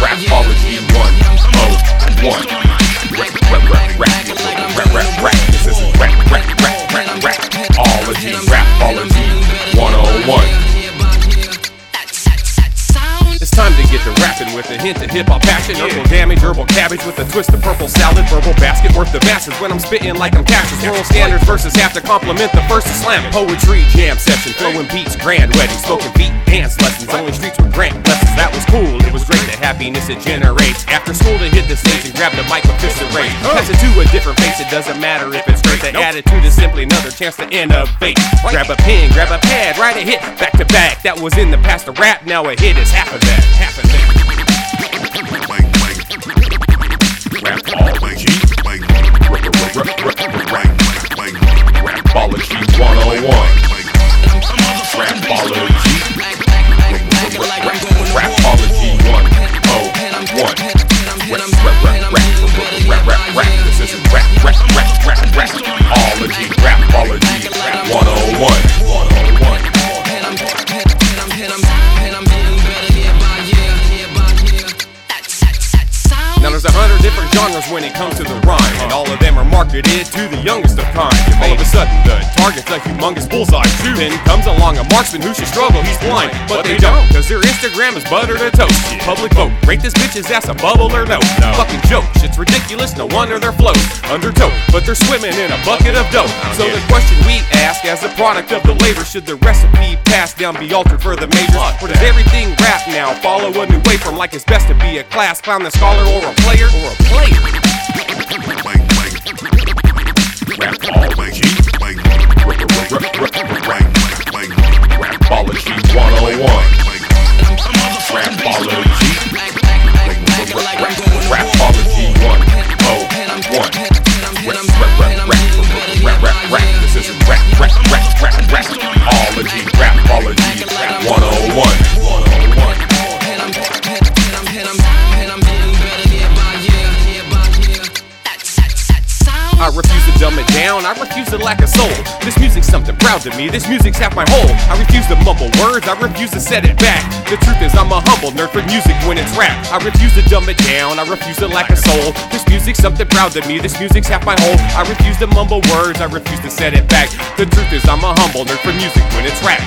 rapology in Rap, rap, rap, rap, rap, rap, rap. This is rap, rap, rap, rap, rap. 101. It's time to get to rapping with a hint of hip hop passion. Yeah. Damage, herbal cabbage with a twist of purple salad. Verbal basket worth the masses when I'm spitting like I'm cashes. World standards versus have to complement the first to slam. Poetry jam session, throwing beats, grand wedding, spoken beat dance lessons. Only streets with grand happiness it generates. After school to hit the stage and grab the mic with fist and rage. Pass it to a different face. It doesn't matter if it's straight. The attitude is simply another chance to innovate. Grab a pen, grab a pad, write a hit back to back. That was in the past a rap. Now a hit is half of that. Half of that. Genres when it comes to the rhyme, and all of them are marketed to the youngest of kind. All of a sudden, the target's a humongous bullseye. Then comes along a marksman who should struggle, he's blind, but they don't, cause their Instagram is butter to toast. Public vote, rate this bitch's ass a bubble or no. Fucking joke, shit's ridiculous, no wonder they're float under tow, but they're swimming in a bucket of dough. Oh, so the question we ask, as a product of the labor, should the recipe passed down be altered for the majors? Or does everything follow a new way from like it's best to be a class clown, a scholar, or a player, or a player? I refuse to dumb it down, I refuse to lack a soul. This music's something proud to me, this music's half my whole. I refuse to mumble words, I refuse to set it back. The truth is, I'm a humble nerd for music when it's rap. I refuse to dumb it down, I refuse to lack a soul. This music's something proud to me, this music's half my whole. I refuse to mumble words, I refuse to set it back. The truth is, I'm a humble nerd for music when it's rap.